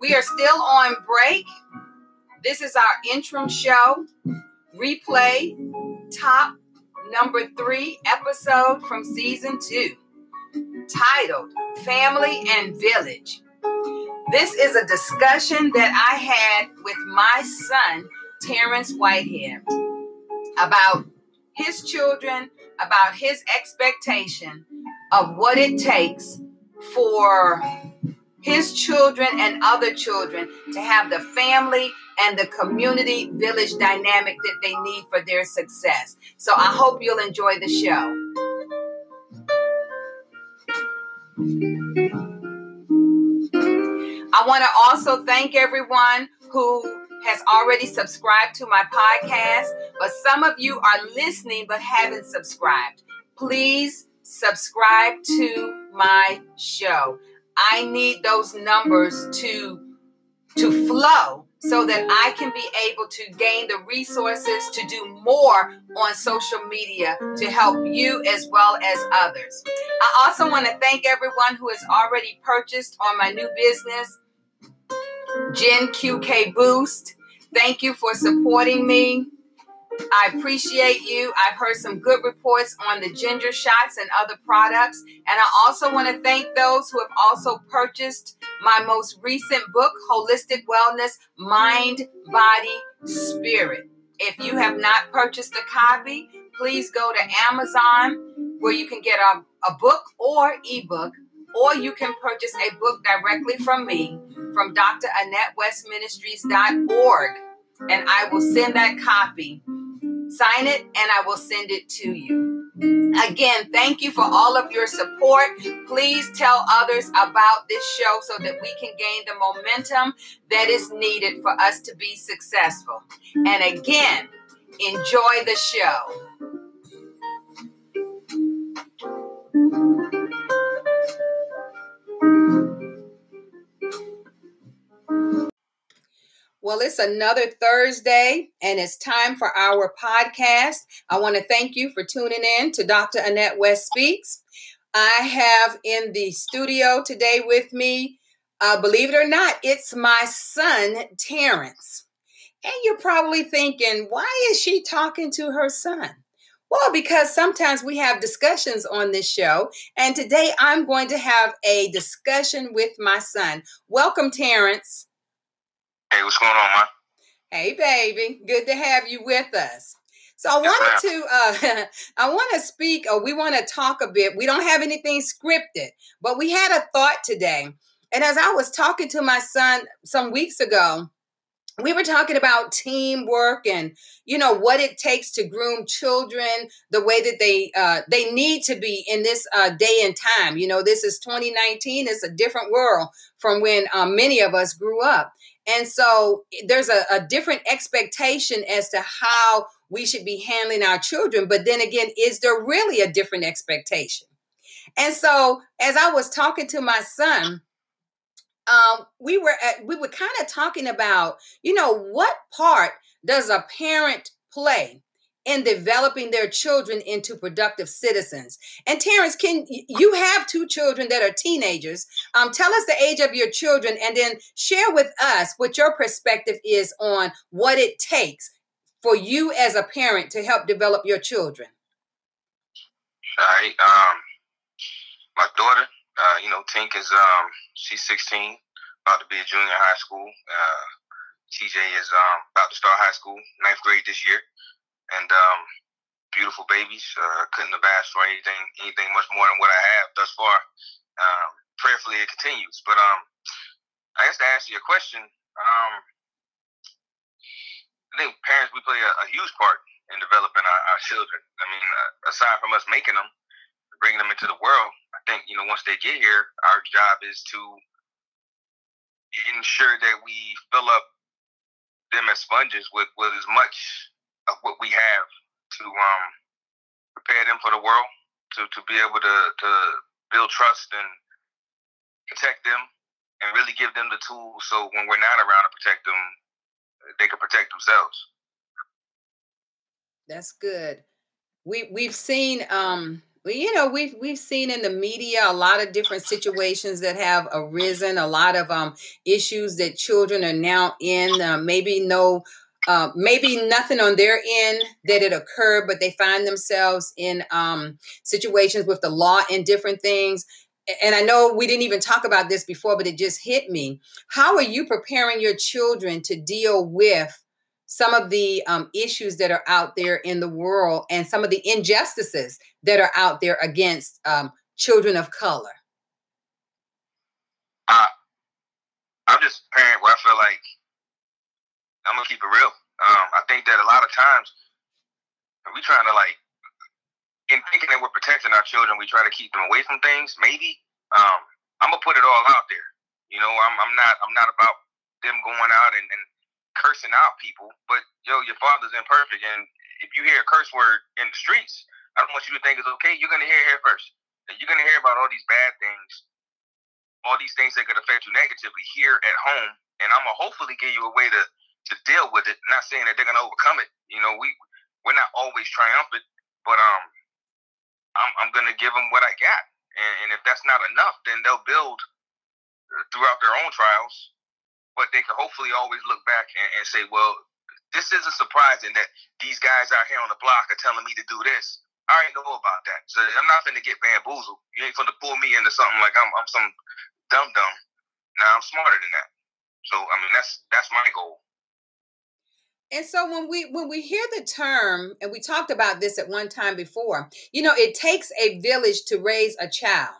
We are still on break. This is our interim show, replay, top number three episode from season two, titled Family and Village. This is a discussion that I had with my son, Terrence Whitehead, about his children, about his expectation of what it takes for his children and other children to have the family and the community village dynamic that they need for their success. So I hope you'll enjoy the show. I want to also thank everyone who has already subscribed to my podcast, but some of you are listening but haven't subscribed. Please subscribe to my show. I need those numbers to to flow so that I can be able to gain the resources to do more on social media to help you as well as others. I also want to thank everyone who has already purchased on my new business, Gen QK Boost. Thank you for supporting me. I appreciate you. I've heard some good reports on the ginger shots and other products. And I also want to thank those who have also purchased my most recent book, Holistic Wellness Mind, Body, Spirit. If you have not purchased a copy, please go to Amazon where you can get a, a book or ebook, or you can purchase a book directly from me from drAnnetteWestMinistries.org. And I will send that copy sign it, and I will send it to you. Again, thank you for all of your support. Please tell others about this show so that we can gain the momentum that is needed for us to be successful. And again, enjoy the show. Well, it's another Thursday and it's time for our podcast. I want to thank you for tuning in to Dr. Annette West Speaks. I have in the studio today with me, uh, believe it or not, it's my son, Terrence. And you're probably thinking, why is she talking to her son? Well, because sometimes we have discussions on this show, and today I'm going to have a discussion with my son. Welcome, Terrence. Hey, what's going on, man? Hey, baby. Good to have you with us. So I wanted to uh, I want to speak or we want to talk a bit. We don't have anything scripted, but we had a thought today. And as I was talking to my son some weeks ago, we were talking about teamwork and you know what it takes to groom children the way that they uh, they need to be in this uh, day and time you know this is 2019 it's a different world from when uh, many of us grew up and so there's a, a different expectation as to how we should be handling our children. But then again, is there really a different expectation? And so as I was talking to my son, um, we were at, we were kind of talking about, you know, what part does a parent play in developing their children into productive citizens. And Terrence, can you have two children that are teenagers? Um, tell us the age of your children, and then share with us what your perspective is on what it takes for you as a parent to help develop your children. All right. Um, my daughter, uh, you know, Tink is um, she's 16, about to be a junior high school. Uh, TJ is um, about to start high school, ninth grade this year and um, beautiful babies. Uh, couldn't have asked for anything anything much more than what I have thus far. Um, prayerfully, it continues. But um, I guess to answer your question, um, I think parents we play a, a huge part in developing our, our children. I mean, uh, aside from us making them, bringing them into the world, I think you know once they get here, our job is to ensure that we fill up them as sponges with, with as much of what we have to um, prepare them for the world, to, to be able to, to build trust and protect them, and really give them the tools so when we're not around to protect them, they can protect themselves. That's good. we we've seen um you know we've we've seen in the media a lot of different situations that have arisen a lot of um issues that children are now in uh, maybe no uh, maybe nothing on their end that it occurred but they find themselves in um situations with the law and different things and I know we didn't even talk about this before, but it just hit me. How are you preparing your children to deal with some of the um, issues that are out there in the world and some of the injustices that are out there against um, children of color? Uh, I'm just parent where I feel like I'm gonna keep it real. Um, I think that a lot of times we trying to like, in thinking that we're protecting our children, we try to keep them away from things. Maybe um, I'm gonna put it all out there. You know, I'm, I'm not I'm not about them going out and, and cursing out people, but yo, your father's imperfect, and if you hear a curse word in the streets, I don't want you to think it's okay. You're gonna hear it here first. You're gonna hear about all these bad things, all these things that could affect you negatively here at home, and I'm gonna hopefully give you a way to to deal with it. Not saying that they're gonna overcome it. You know, we we're not always triumphant, but um, I'm I'm gonna give them what I got, and, and if that's not enough, then they'll build uh, throughout their own trials but they can hopefully always look back and, and say, well, this isn't surprising that these guys out here on the block are telling me to do this. I already know about that. So I'm not going to get bamboozled. You ain't going to pull me into something like I'm, I'm some dumb dumb. Now I'm smarter than that. So I mean that's that's my goal. And so when we when we hear the term, and we talked about this at one time before, you know, it takes a village to raise a child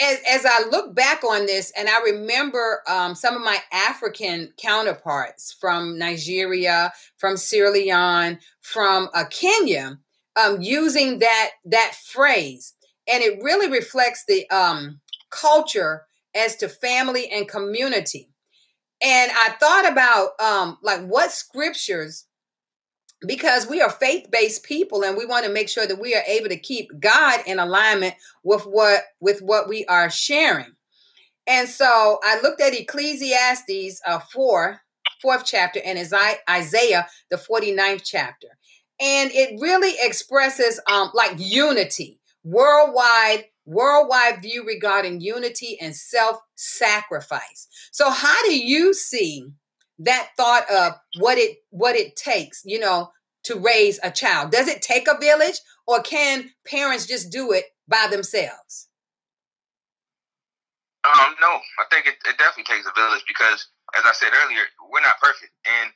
as, as I look back on this, and I remember um, some of my African counterparts from Nigeria, from Sierra Leone, from uh, Kenya, um, using that that phrase, and it really reflects the um, culture as to family and community. And I thought about um, like what scriptures because we are faith-based people and we want to make sure that we are able to keep God in alignment with what with what we are sharing. And so I looked at Ecclesiastes uh, 4, fourth chapter, and Isaiah, the 49th chapter. And it really expresses um, like unity, worldwide, worldwide view regarding unity and self-sacrifice. So how do you see that thought of what it what it takes, you know, to raise a child? Does it take a village or can parents just do it by themselves? Um, no, I think it, it definitely takes a village because, as I said earlier, we're not perfect, and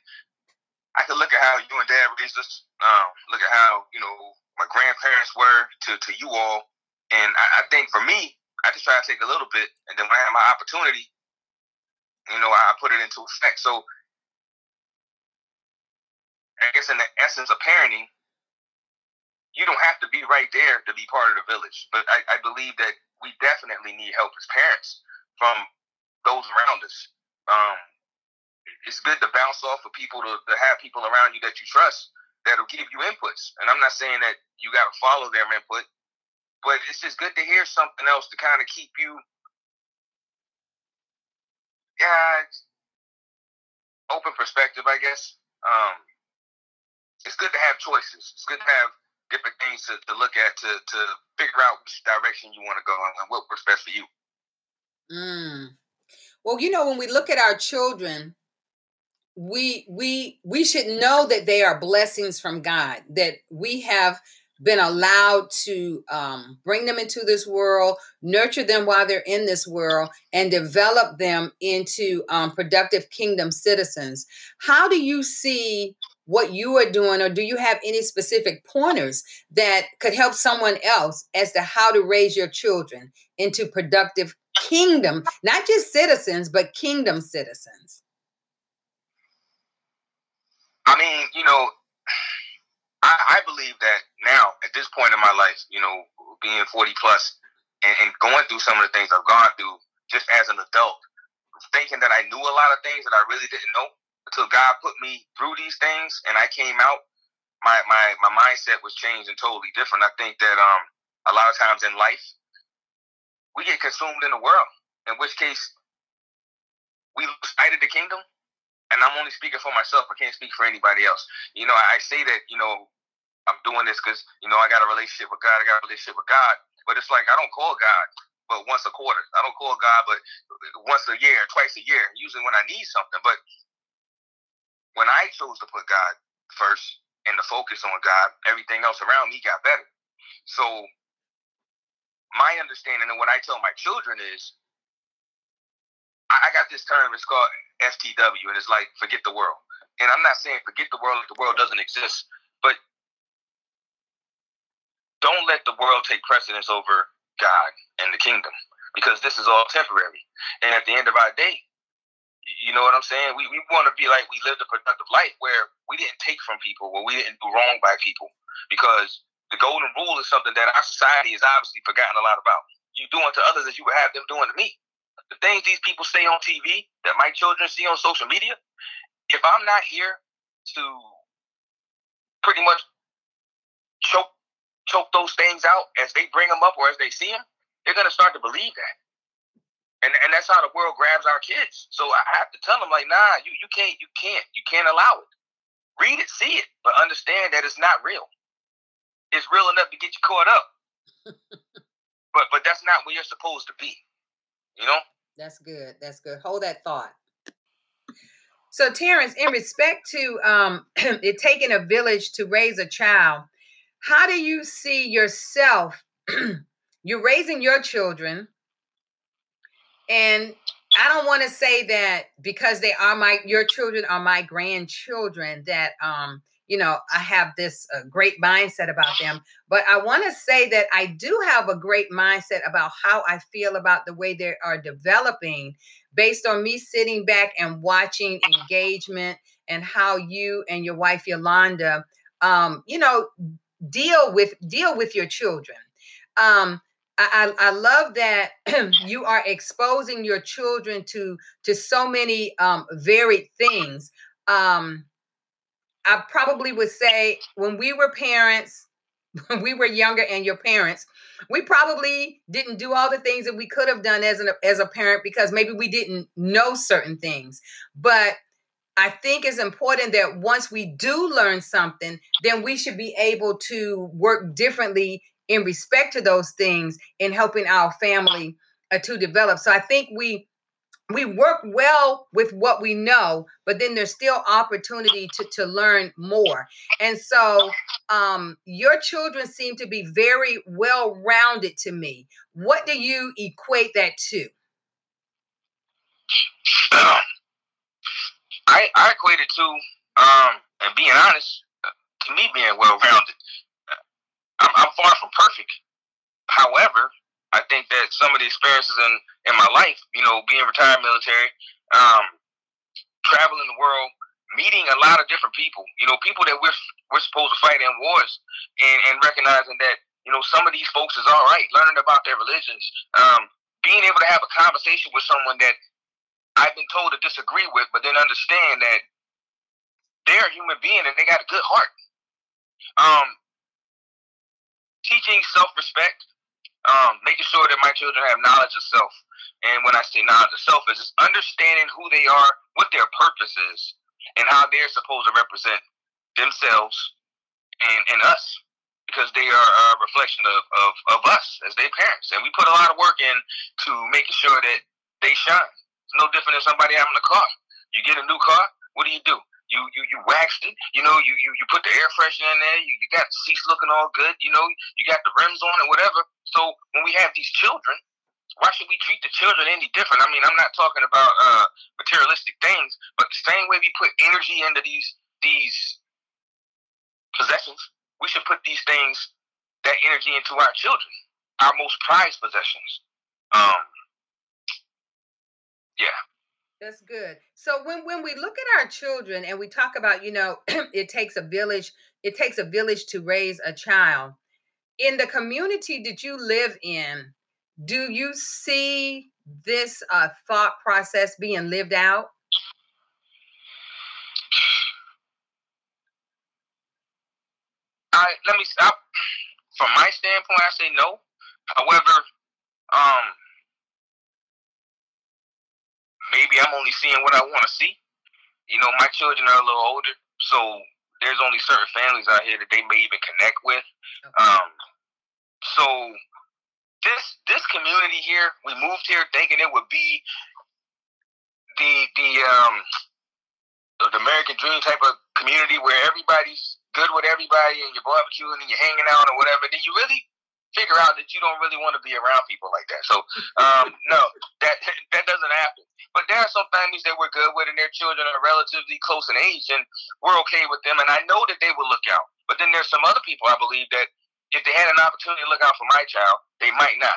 I can look at how you and Dad raised us. Um, look at how you know my grandparents were to to you all, and I, I think for me, I just try to take a little bit, and then when I have my opportunity, you know, I put it into effect. So I guess in the essence of parenting, you don't have to be right there to be part of the village. But I, I believe that we definitely need help as parents from those around us. Um, it's good to bounce off of people to, to have people around you that you trust that'll give you inputs. And I'm not saying that you got to follow their input, but it's just good to hear something else to kind of keep you, yeah, open perspective, I guess. Um, it's good to have choices. It's good to have different things to, to look at to, to figure out which direction you want to go and what works best for you. Mm. Well, you know, when we look at our children, we we we should know that they are blessings from God. That we have been allowed to um, bring them into this world, nurture them while they're in this world, and develop them into um, productive kingdom citizens. How do you see what you are doing, or do you have any specific pointers that could help someone else as to how to raise your children into productive kingdom, not just citizens, but kingdom citizens? I mean, you know, I, I believe that now at this point in my life, you know, being 40 plus and, and going through some of the things I've gone through just as an adult, thinking that I knew a lot of things that I really didn't know until God put me through these things and I came out, my, my, my mindset was changed and totally different. I think that um, a lot of times in life, we get consumed in the world, in which case we lose sight of the kingdom. And I'm only speaking for myself. I can't speak for anybody else. You know, I say that, you know, I'm doing this because you know I got a relationship with God. I got a relationship with God. But it's like I don't call God but once a quarter. I don't call God but uh, once a year, twice a year. Usually when I need something. But when I chose to put God first and to focus on God, everything else around me got better. So my understanding and what I tell my children is I got this term, it's called FTW, and it's like forget the world. And I'm not saying forget the world if the world doesn't exist, but don't let the world take precedence over God and the kingdom because this is all temporary. And at the end of our day, you know what I'm saying? We, we want to be like we lived a productive life where we didn't take from people, where we didn't do wrong by people. Because the golden rule is something that our society has obviously forgotten a lot about. You do unto others as you would have them doing to me. The things these people say on TV that my children see on social media, if I'm not here to pretty much choke choke those things out as they bring them up or as they see them, they're gonna start to believe that. And and that's how the world grabs our kids. So I have to tell them like, nah, you you can't you can't you can't allow it. Read it, see it, but understand that it's not real. It's real enough to get you caught up. but but that's not where you're supposed to be. You know? That's good. That's good. Hold that thought. So, Terrence, in respect to um, it taking a village to raise a child, how do you see yourself? you're raising your children, and I don't want to say that because they are my your children are my grandchildren that um you know, I have this uh, great mindset about them. But I want to say that I do have a great mindset about how I feel about the way they are developing based on me sitting back and watching engagement and how you and your wife Yolanda um, you know, deal with deal with your children. Um, I, I, love that you are exposing your children to to so many um, varied things. Um, I probably would say when we were parents, when we were younger and your parents, we probably didn't do all the things that we could have done as an as a parent because maybe we didn't know certain things. But I think it's important that once we do learn something, then we should be able to work differently in respect to those things in helping our family uh, to develop. So I think we we work well with what we know but then there's still opportunity to, to learn more. And so um, your children seem to be very well rounded to me. What do you equate that to? I, I equate it to um, and being honest to me being well rounded I'm, I'm far from perfect. However I think that some of the experiences in, in my life, you know, being retired military, um, traveling the world, meeting a lot of different people, you know, people that we're, we're supposed to fight in wars and, and recognizing that, you know, some of these folks is all right, learning about their religions, um, being able to have a conversation with someone that I've been told to disagree with, but then understand that they're a human being and they got a good heart. Um, teaching self respect, um, making sure that my children have knowledge of self. And when I say knowledge of self, is just understanding who they are, what their purpose is, and how they're supposed to represent themselves and, and us. Because they are a reflection of, of, of us as their parents. And we put a lot of work in to making sure that they shine. It's no different than somebody having a car. You get a new car, what do you do? You you you waxed it. You know, you you, you put the air freshener in there. You, you got the seats looking all good. You know, you got the rims on it, whatever. So when we have these children, why should we treat the children any different? I mean, I'm not talking about uh, materialistic things, but the same way we put energy into these these possessions, we should put these things, that energy into our children, our most prized possessions. Um, yeah. That's good. So when when we look at our children and we talk about, you know, it takes a village, it takes a village to raise a child. In the community that you live in, do you see this uh, thought process being lived out? I let me stop. From my standpoint, I say no. However, um, maybe I'm only seeing what I want to see. You know, my children are a little older, so there's only certain families out here that they may even connect with. Okay. Um, so this this community here, we moved here thinking it would be the the um the American dream type of community where everybody's good with everybody and you're barbecuing and you're hanging out or whatever. Then you really figure out that you don't really want to be around people like that. So um, no, that that doesn't happen. But there are some families that we're good with, and their children are relatively close in age, and we're okay with them. And I know that they will look out. But then there's some other people I believe that if they had an opportunity to look out for my child, they might not.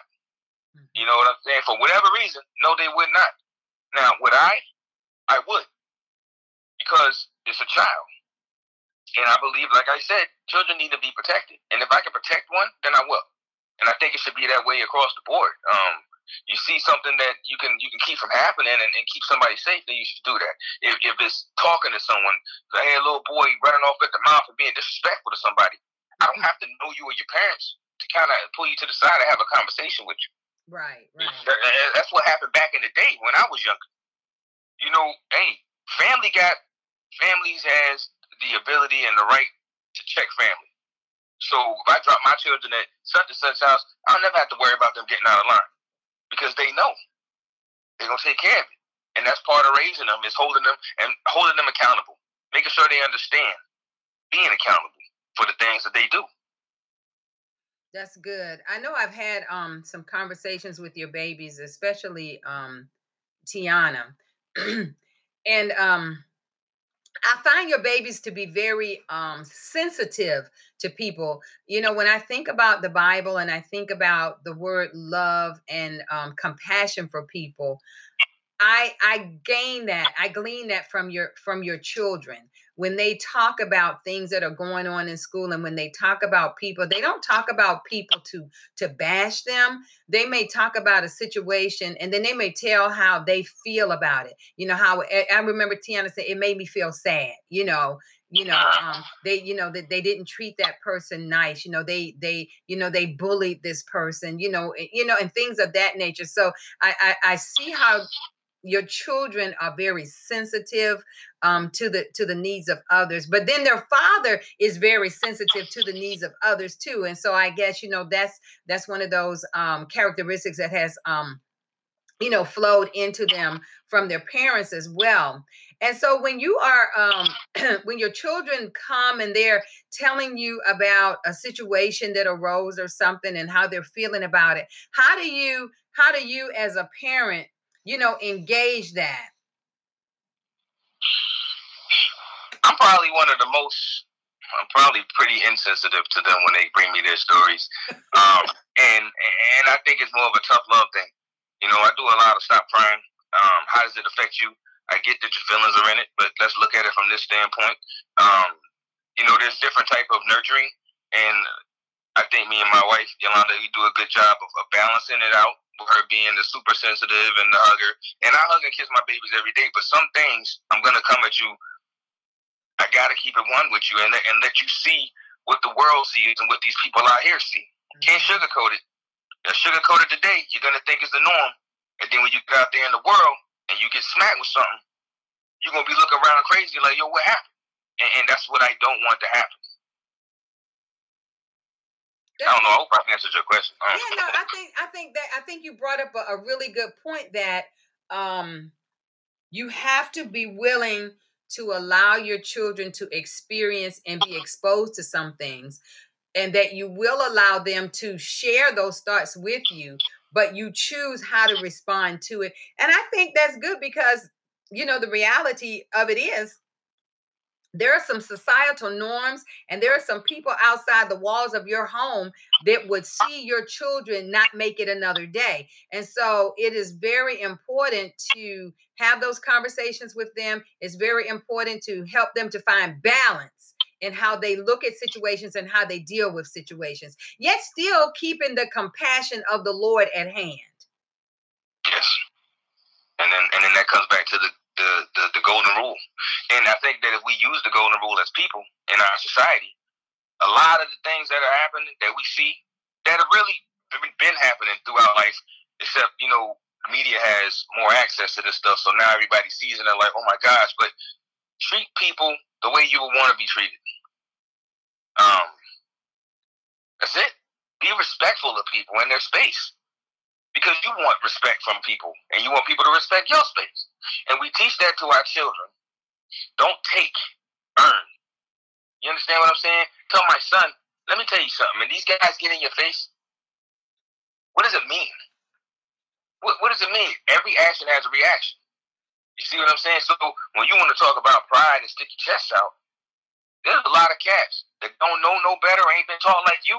Mm-hmm. You know what I'm saying? For whatever reason, no, they would not. Now, would I? I would, because it's a child. And I believe, like I said, children need to be protected. And if I can protect one, then I will and I think it should be that way across the board. Um, you see something that you can you can keep from happening and, and keep somebody safe, then you should do that. If, if it's talking to someone, hey, a little boy running off at the mouth and being disrespectful to somebody, I don't have to know you or your parents to kind of pull you to the side and have a conversation with you. Right, right. That's what happened back in the day when I was younger. You know, hey, family got families has the ability and the right to check family. So if I drop my children at such and such house, I'll never have to worry about them getting out of line. Because they know. They're gonna take care of it, and that's part of raising them is holding them and holding them accountable, making sure they understand being accountable for the things that they do. That's good. I know I've had um, some conversations with your babies, especially um, Tiana, and um, I find your babies to be very um, sensitive to people. You know, when I think about the Bible and I think about the word love and um, compassion for people, I I gain that. I glean that from your from your children when they talk about things that are going on in school and when they talk about people they don't talk about people to to bash them they may talk about a situation and then they may tell how they feel about it you know how i remember tiana said it made me feel sad you know you know um, they you know that they, didn't treat that person nice you know they they you know they bullied this person you know you know and things of that nature. So i i, I see how your children are very sensitive um, to the to the needs of others but then their father is very sensitive to the needs of others too and so i guess you know that's that's one of those um, characteristics that has um, you know flowed into them from their parents as well and so when you are um, when your children come and they're telling you about a situation that arose or something and how they're feeling about it how do you how do you as a parent you know, engage that? I'm probably one of the most. I'm probably pretty insensitive to them when they bring me their stories, um, and and I think it's more of a tough love thing. You know, I do a lot of stop crying. Um, how does it affect you? I get that your feelings are in it, but let's look at it from this standpoint. Um, you know, there's different type of nurturing, and I think me and my wife Yolanda, we do a good job of, of balancing it out With her being the super sensitive and the hugger. And I hug and kiss my babies every day, but some things I'm gonna come at you. I gotta keep it one with you and and let you see what the world sees and what these people out here see. Can't mm-hmm. sugarcoat it. You sugarcoat it today, you're gonna think it's the norm. And then when you get out there in the world and you get smacked with something, you're gonna be looking around crazy like, yo, what happened? And, and that's what I don't want to happen. I don't know. I hope I answered your question. Yeah, no, I think I think that I think you brought up a, a really good point that um, you have to be willing to allow your children to experience and be exposed to some things, and that you will allow them to share those thoughts with you, but you choose how to respond to it. And I think that's good because you know the reality of it is there are some societal norms and there are some people outside the walls of your home that would see your children not make it another day and so it is very important to have those conversations with them it's very important to help them to find balance in how they look at situations and how they deal with situations yet still keeping the compassion of the lord at hand yes and then and then that comes back to the the, the, the golden rule. And I think that if we use the golden rule as people in our society, a lot of the things that are happening that we see that have really been happening throughout life, except, you know, media has more access to this stuff. So now everybody sees it and they're like, oh my gosh, but treat people the way you would want to be treated. Um, that's it. Be respectful of people and their space. Because you want respect from people and you want people to respect your space. And we teach that to our children. Don't take, earn. You understand what I'm saying? Tell my son, let me tell you something. And these guys get in your face, what does it mean? What, what does it mean? Every action has a reaction. You see what I'm saying? So when you want to talk about pride and stick your chest out, there's a lot of cats that don't know no better, ain't been taught like you,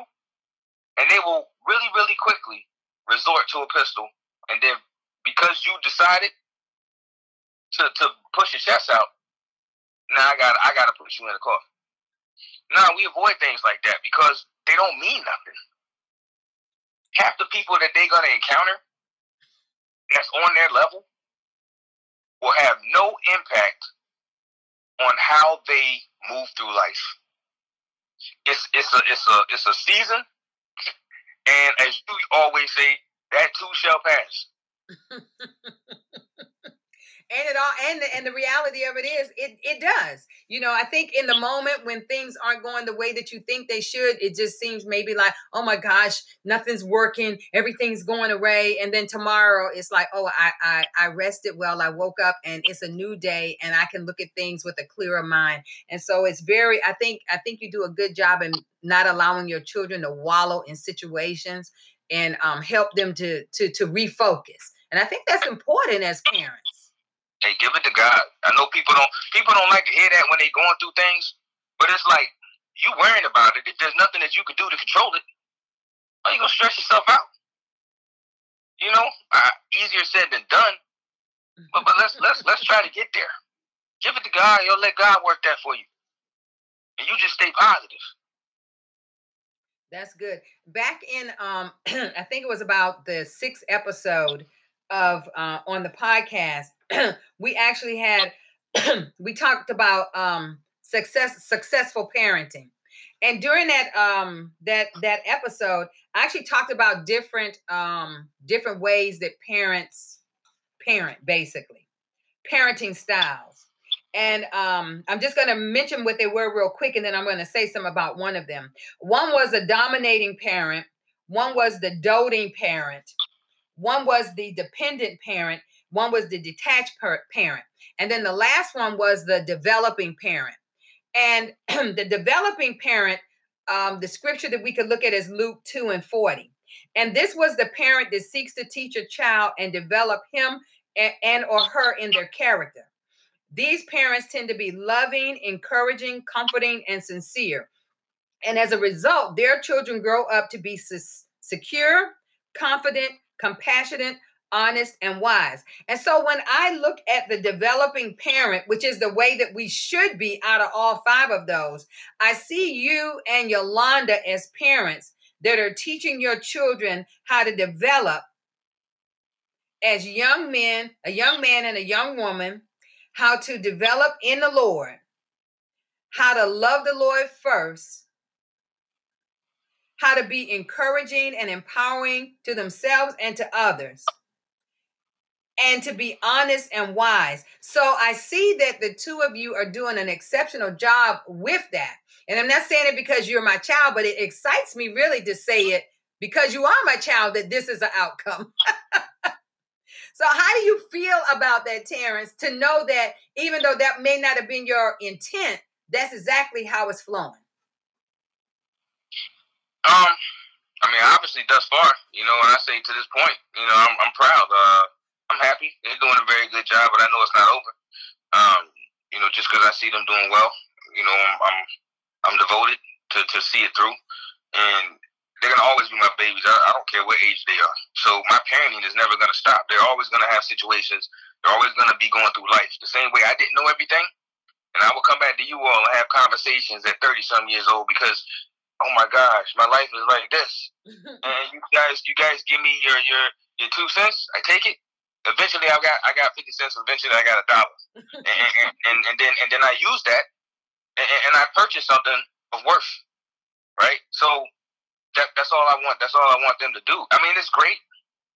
and they will really, really quickly resort to a pistol, and then because you decided to to push your chest out, now I got I got to put you in the car. Now we avoid things like that because they don't mean nothing. Half the people that they're gonna encounter that's on their level will have no impact on how they move through life. It's it's a it's a it's a season and as you always say, that too shall pass. and it all and the, and the reality of it is it it does. You know i think in the moment when things aren't going the way that you think they should it just seems maybe like oh my gosh nothing's working everything's going away. And then tomorrow it's like oh i i, I rested well i woke up and it's a new day and i can look at things with a clearer mind. And so it's very i think i think you do a good job in not allowing your children to wallow in situations and um, help them to to to refocus. And i think that's important as parents Hey, give it to God. I know people don't people don't like to hear that when they're going through things, but it's like you worrying about it. If there's nothing that you could do to control it, Are you gonna stress yourself out? You know, uh, easier said than done. But but let's let's let's try to get there. Give it to God. You'll let God work that for you, and you just stay positive. That's good. Back in um, I think it was about the sixth episode of uh, on the podcast we actually had we talked about um success successful parenting. And during that um that that episode i actually talked about different um different ways that parents parent basically. Parenting styles. And um, i'm just going to mention what they were real quick and then i'm going to say some about one of them. One was a dominating parent. One was the doting parent. One was the dependent parent one was the detached parent. And then the last one was the developing parent. And the developing parent, um, the scripture that we could look at is Luke 2 and 40. And this was the parent that seeks to teach a child and develop him and, and or her in their character. These parents tend to be loving, encouraging, comforting, and sincere. And as a result, their children grow up to be secure, confident, compassionate, honest, and wise. And so when I look at the developing parent, which is the way that we should be out of all five of those, I see you and Yolanda as parents that are teaching your children how to develop as young men, a young man and a young woman, how to develop in the Lord, how to love the Lord first, how to be encouraging and empowering to themselves and to others and to be honest and wise. So I see that the two of you are doing an exceptional job with that. And I'm not saying it because you're my child, but it excites me really to say it because you are my child that this is an outcome. so how do you feel about that, Terrence, to know that even though that may not have been your intent, that's exactly how it's flowing? Um, I mean, obviously, thus far, you know, when I say to this point, you know, I'm, I'm proud. Uh, I'm happy. They're doing a very good job, but I know it's not over. Um, you know, just because I see them doing well, you know, I'm I'm, I'm devoted to, to see it through, and they're gonna always be my babies. I, I don't care what age they are. So my parenting is never gonna stop. They're always gonna have situations. They're always gonna be going through life the same way I didn't know everything, and I will come back to you all and have conversations at thirty some years old because oh my gosh, my life is like this. and you guys, you guys give me your your your two cents. I take it, eventually I got I got fifty cents. Eventually I got a dollar, and, and, and, and then and then I use that, and, and I purchase something of worth, right? So that that's all I want. That's all I want them to do. I mean, it's great.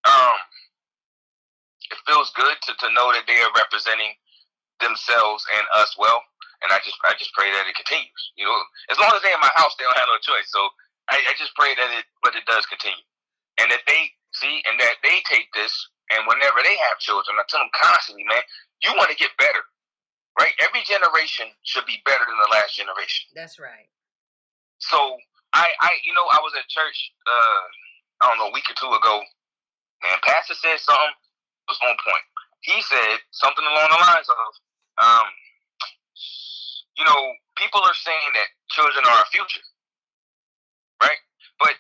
Um, it feels good to to know that they are representing themselves and us well. and I just I just pray that it continues. You know, as long as they're in my house, they don't have no choice. So I, I just pray that it, but it does continue, and that they see and that they take this, and whenever they have children, I tell them constantly, man, you want to get better, right? Every generation should be better than the last generation. That's right. So I, I, you know, I was at church, uh, I don't know, a week or two ago. Man, pastor said something was on point. He said something along the lines of, um, you know, people are saying that children are our future, right? But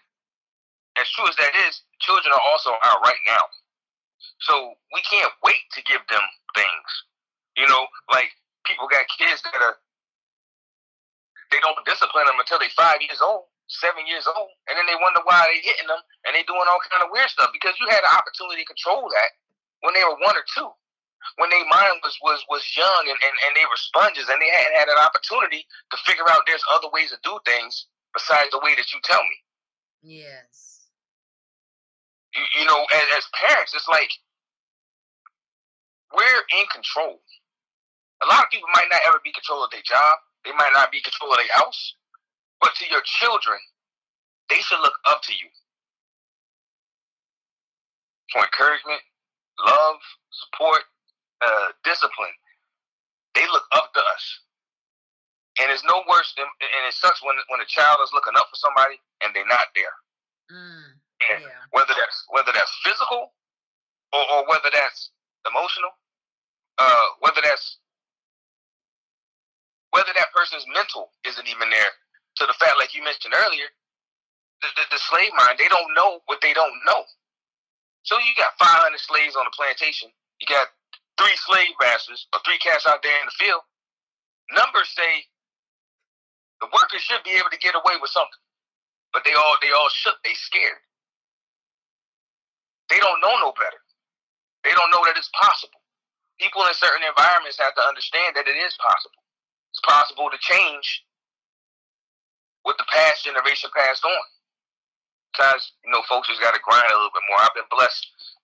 as true as that is, children are also our right now. So we can't wait to give them things. You know, like people got kids that are they don't discipline them until they five years old, seven years old, and then they wonder why they hitting them and they doing all kind of weird stuff because you had the opportunity to control that when they were one or two, when their mind was was was young and, and, and they were sponges and they hadn't had an opportunity to figure out there's other ways to do things besides the way that you tell me. Yes. You, you know, as, as parents, it's like we're in control. A lot of people might not ever be control of their job. They might not be control of their house, but to your children, they should look up to you for encouragement, love, support, uh, discipline. They look up to us. And it's no worse than, and it sucks when when a child is looking up for somebody and they're not there. Mm, and yeah. whether that's whether that's physical or, or whether that's emotional, uh, whether that's whether that person's mental isn't even there. To the fact, like you mentioned earlier, the, the, the slave mind, they don't know what they don't know. So you got 500 slaves on the plantation. You got three slave masters or three cats out there in the field. Numbers say the workers should be able to get away with something, but they all they all shook. They scared. They don't know no better. They don't know that it's possible. People in certain environments have to understand that it is possible it's possible to change what the past generation passed on. Sometimes, you know, folks just got to grind a little bit more. I've been blessed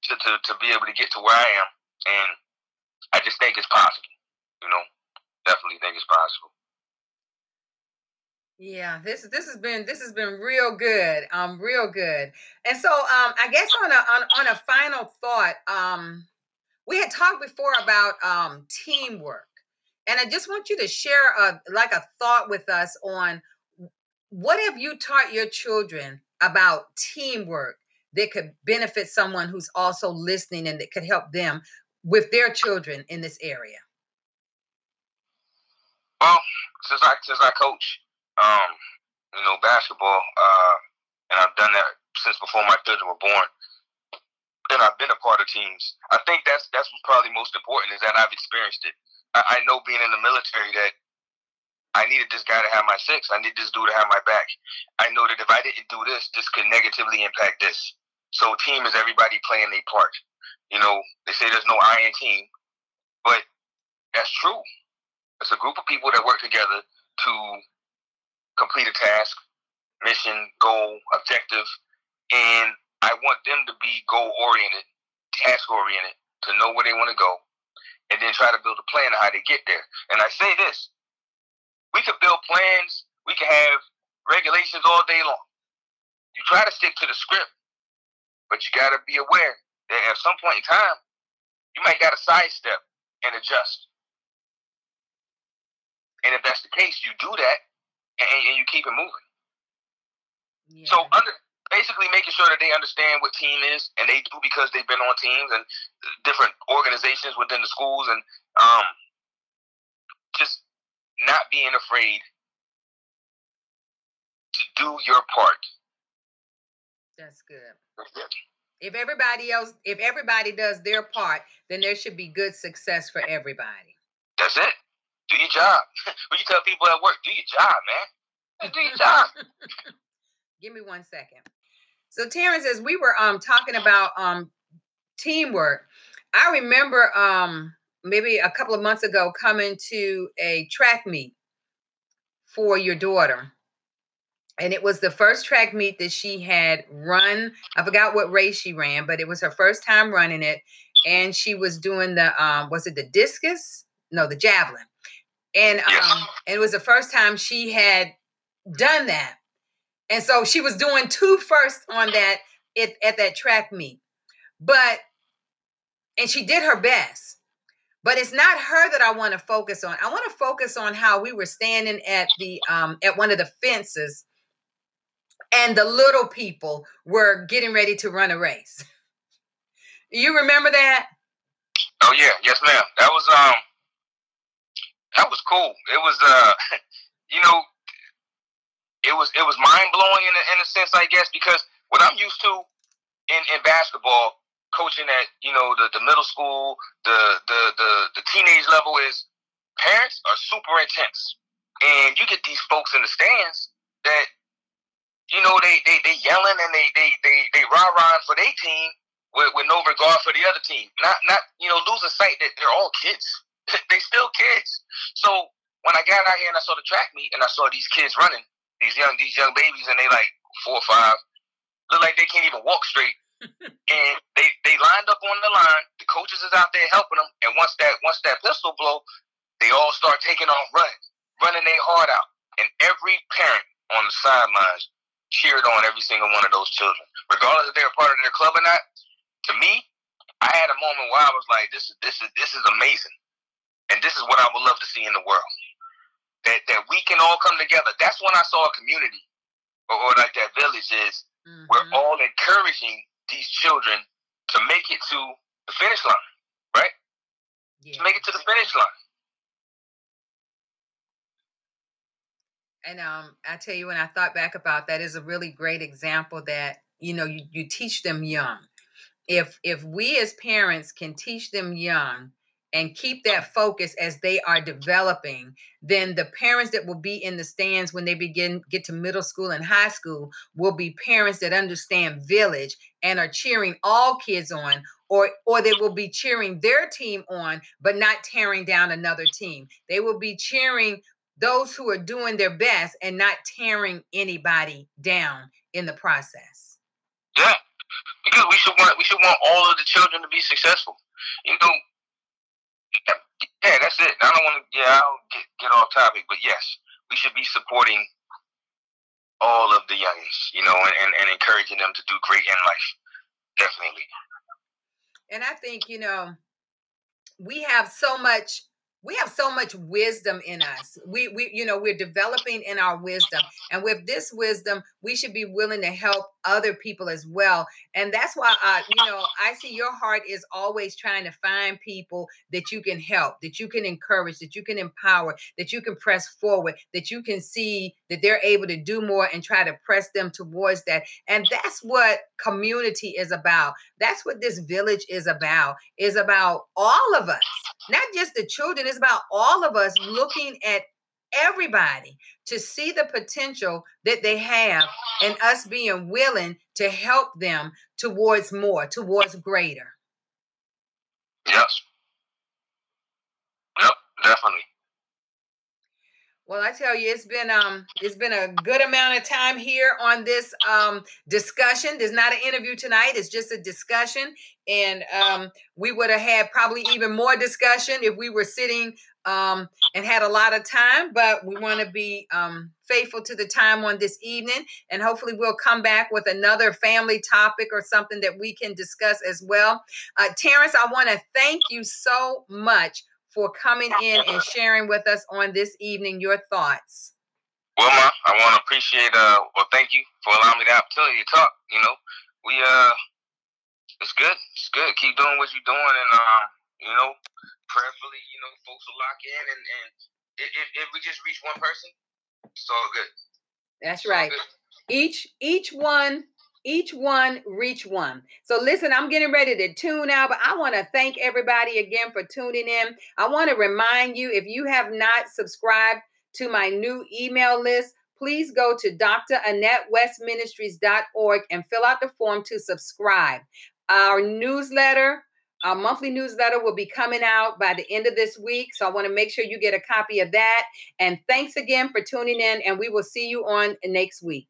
to, to, to be able to get to where I am, and I just think it's possible. You know, definitely think it's possible. Yeah, this this has been this has been real good. Um, real good. And so, um, I guess on a on, on a final thought, um, we had talked before about um teamwork and I just want you to share a like a thought with us on what have you taught your children about teamwork that could benefit someone who's also listening and that could help them with their children in this area? Well, since I since I coach, um, you know, basketball, uh, and I've done that since before my children were born. And I've been a part of teams. I think that's that's what's probably most important is that I've experienced it. I, know being in the military that I needed this guy to have my six. I need this dude to have my back. I know that if I didn't do this, this could negatively impact this. So team is everybody playing their part. You know, they say there's no I in team, but that's true. It's a group of people that work together to complete a task, mission, goal, objective, and I want them to be goal oriented, task oriented, to know where they want to go, and then try to build a plan on how to get there. And I say this we could build plans, we can have regulations all day long. You try to stick to the script, but you got to be aware that at some point in time, you might got to sidestep and adjust. And if that's the case, you do that and, and you keep it moving. Yeah. So under basically making sure that they understand what team is, and they do because they've been on teams and different organizations within the schools, and um, just not being afraid to do your part. That's good. If everybody else, if everybody does their part, then there should be good success for everybody. That's it. Do your job. when you tell people at work, do your job, man. do your job. Give me one second. So Terrence, as we were um talking about um teamwork, I remember um maybe a couple of months ago coming to a track meet for your daughter. And it was the first track meet that she had run. I forgot what race she ran, but it was her first time running it. And she was doing the um, was it the discus? No, the javelin. And um, it was the first time she had done that, and so she was doing two first on that at, at that track meet, but and she did her best. But it's not her that I want to focus on. I want to focus on how we were standing at the um, at one of the fences, and the little people were getting ready to run a race. You remember that? Oh yeah, yes, ma'am. That was um, that was cool. It was uh, you know, it was it was mind blowing in a, in a sense, I guess, because what I'm used to in in basketball, coaching at you know the the middle school, the the the the teenage level is parents are super intense, and you get these folks in the stands that you know they they they yelling and they they they they rah rah for their team with, with no regard for the other team. Not not you know losing sight that they're all kids. they still kids. So when I got out here and I saw the track meet and I saw these kids running, these young these young babies, and they like four or five, look like they can't even walk straight. and they they lined up on the line. The coaches is out there helping them. And once that once that pistol blow, they all start taking off running, running their heart out. And every parent on the sidelines cheered on every single one of those children, regardless if they're a part of their club or not to me, I had a moment where I was like, this is this is this is amazing, and this is what I would love to see in the world. That that we can all come together. That's when I saw a community, or, or like that village is. Mm-hmm. We're all encouraging these children to make it to the finish line, right? Yeah. To make it to the finish line. And um, I tell you, when I thought back about that, is a really great example that you know you, you teach them young if if we as parents can teach them young and keep that focus as they are developing then the parents that will be in the stands when they begin get to middle school and high school will be parents that understand village and are cheering all kids on or or they will be cheering their team on but not tearing down another team they will be cheering those who are doing their best and not tearing anybody down in the process yeah because we should want we should want all of the children to be successful. You know, yeah, that's it. I don't want to. Yeah, I'll get get off topic, but yes, we should be supporting all of the youngins, you know, and, and, and encouraging them to do great in life. Definitely. And I think you know we have so much we have so much wisdom in us we we you know we're developing in our wisdom and with this wisdom we should be willing to help other people as well and that's why I, you know i see your heart is always trying to find people that you can help that you can encourage that you can empower that you can press forward that you can see that they're able to do more and try to press them towards that and that's what community is about. That's what this village is about is about all of us not just the children it's about all of us looking at everybody to see the potential that they have and us being willing to help them towards more, towards greater. Yes. Yep, definitely. Well, I tell you, it's been um, it's been a good amount of time here on this um discussion. There's not an interview tonight; it's just a discussion, and um, we would have had probably even more discussion if we were sitting um and had a lot of time. But we want to be um faithful to the time on this evening, and hopefully we'll come back with another family topic or something that we can discuss as well. Uh, Terrence, I want to thank you so much for coming in and sharing with us on this evening your thoughts. Well, Ma, I want to appreciate, uh, well, thank you for allowing me the opportunity to talk. You know, we, uh, it's good. It's good. Keep doing what you're doing. And, uh, you know, prayerfully, you know, folks will lock in. And, and if, if we just reach one person, it's all good. That's right. Each, each one each one reach one. So listen, I'm getting ready to tune out, but I want to thank everybody again for tuning in. I want to remind you if you have not subscribed to my new email list, please go to drannetteWestMinistries.org and fill out the form to subscribe. Our newsletter, our monthly newsletter will be coming out by the end of this week. So I want to make sure you get a copy of that. And thanks again for tuning in, and we will see you on next week.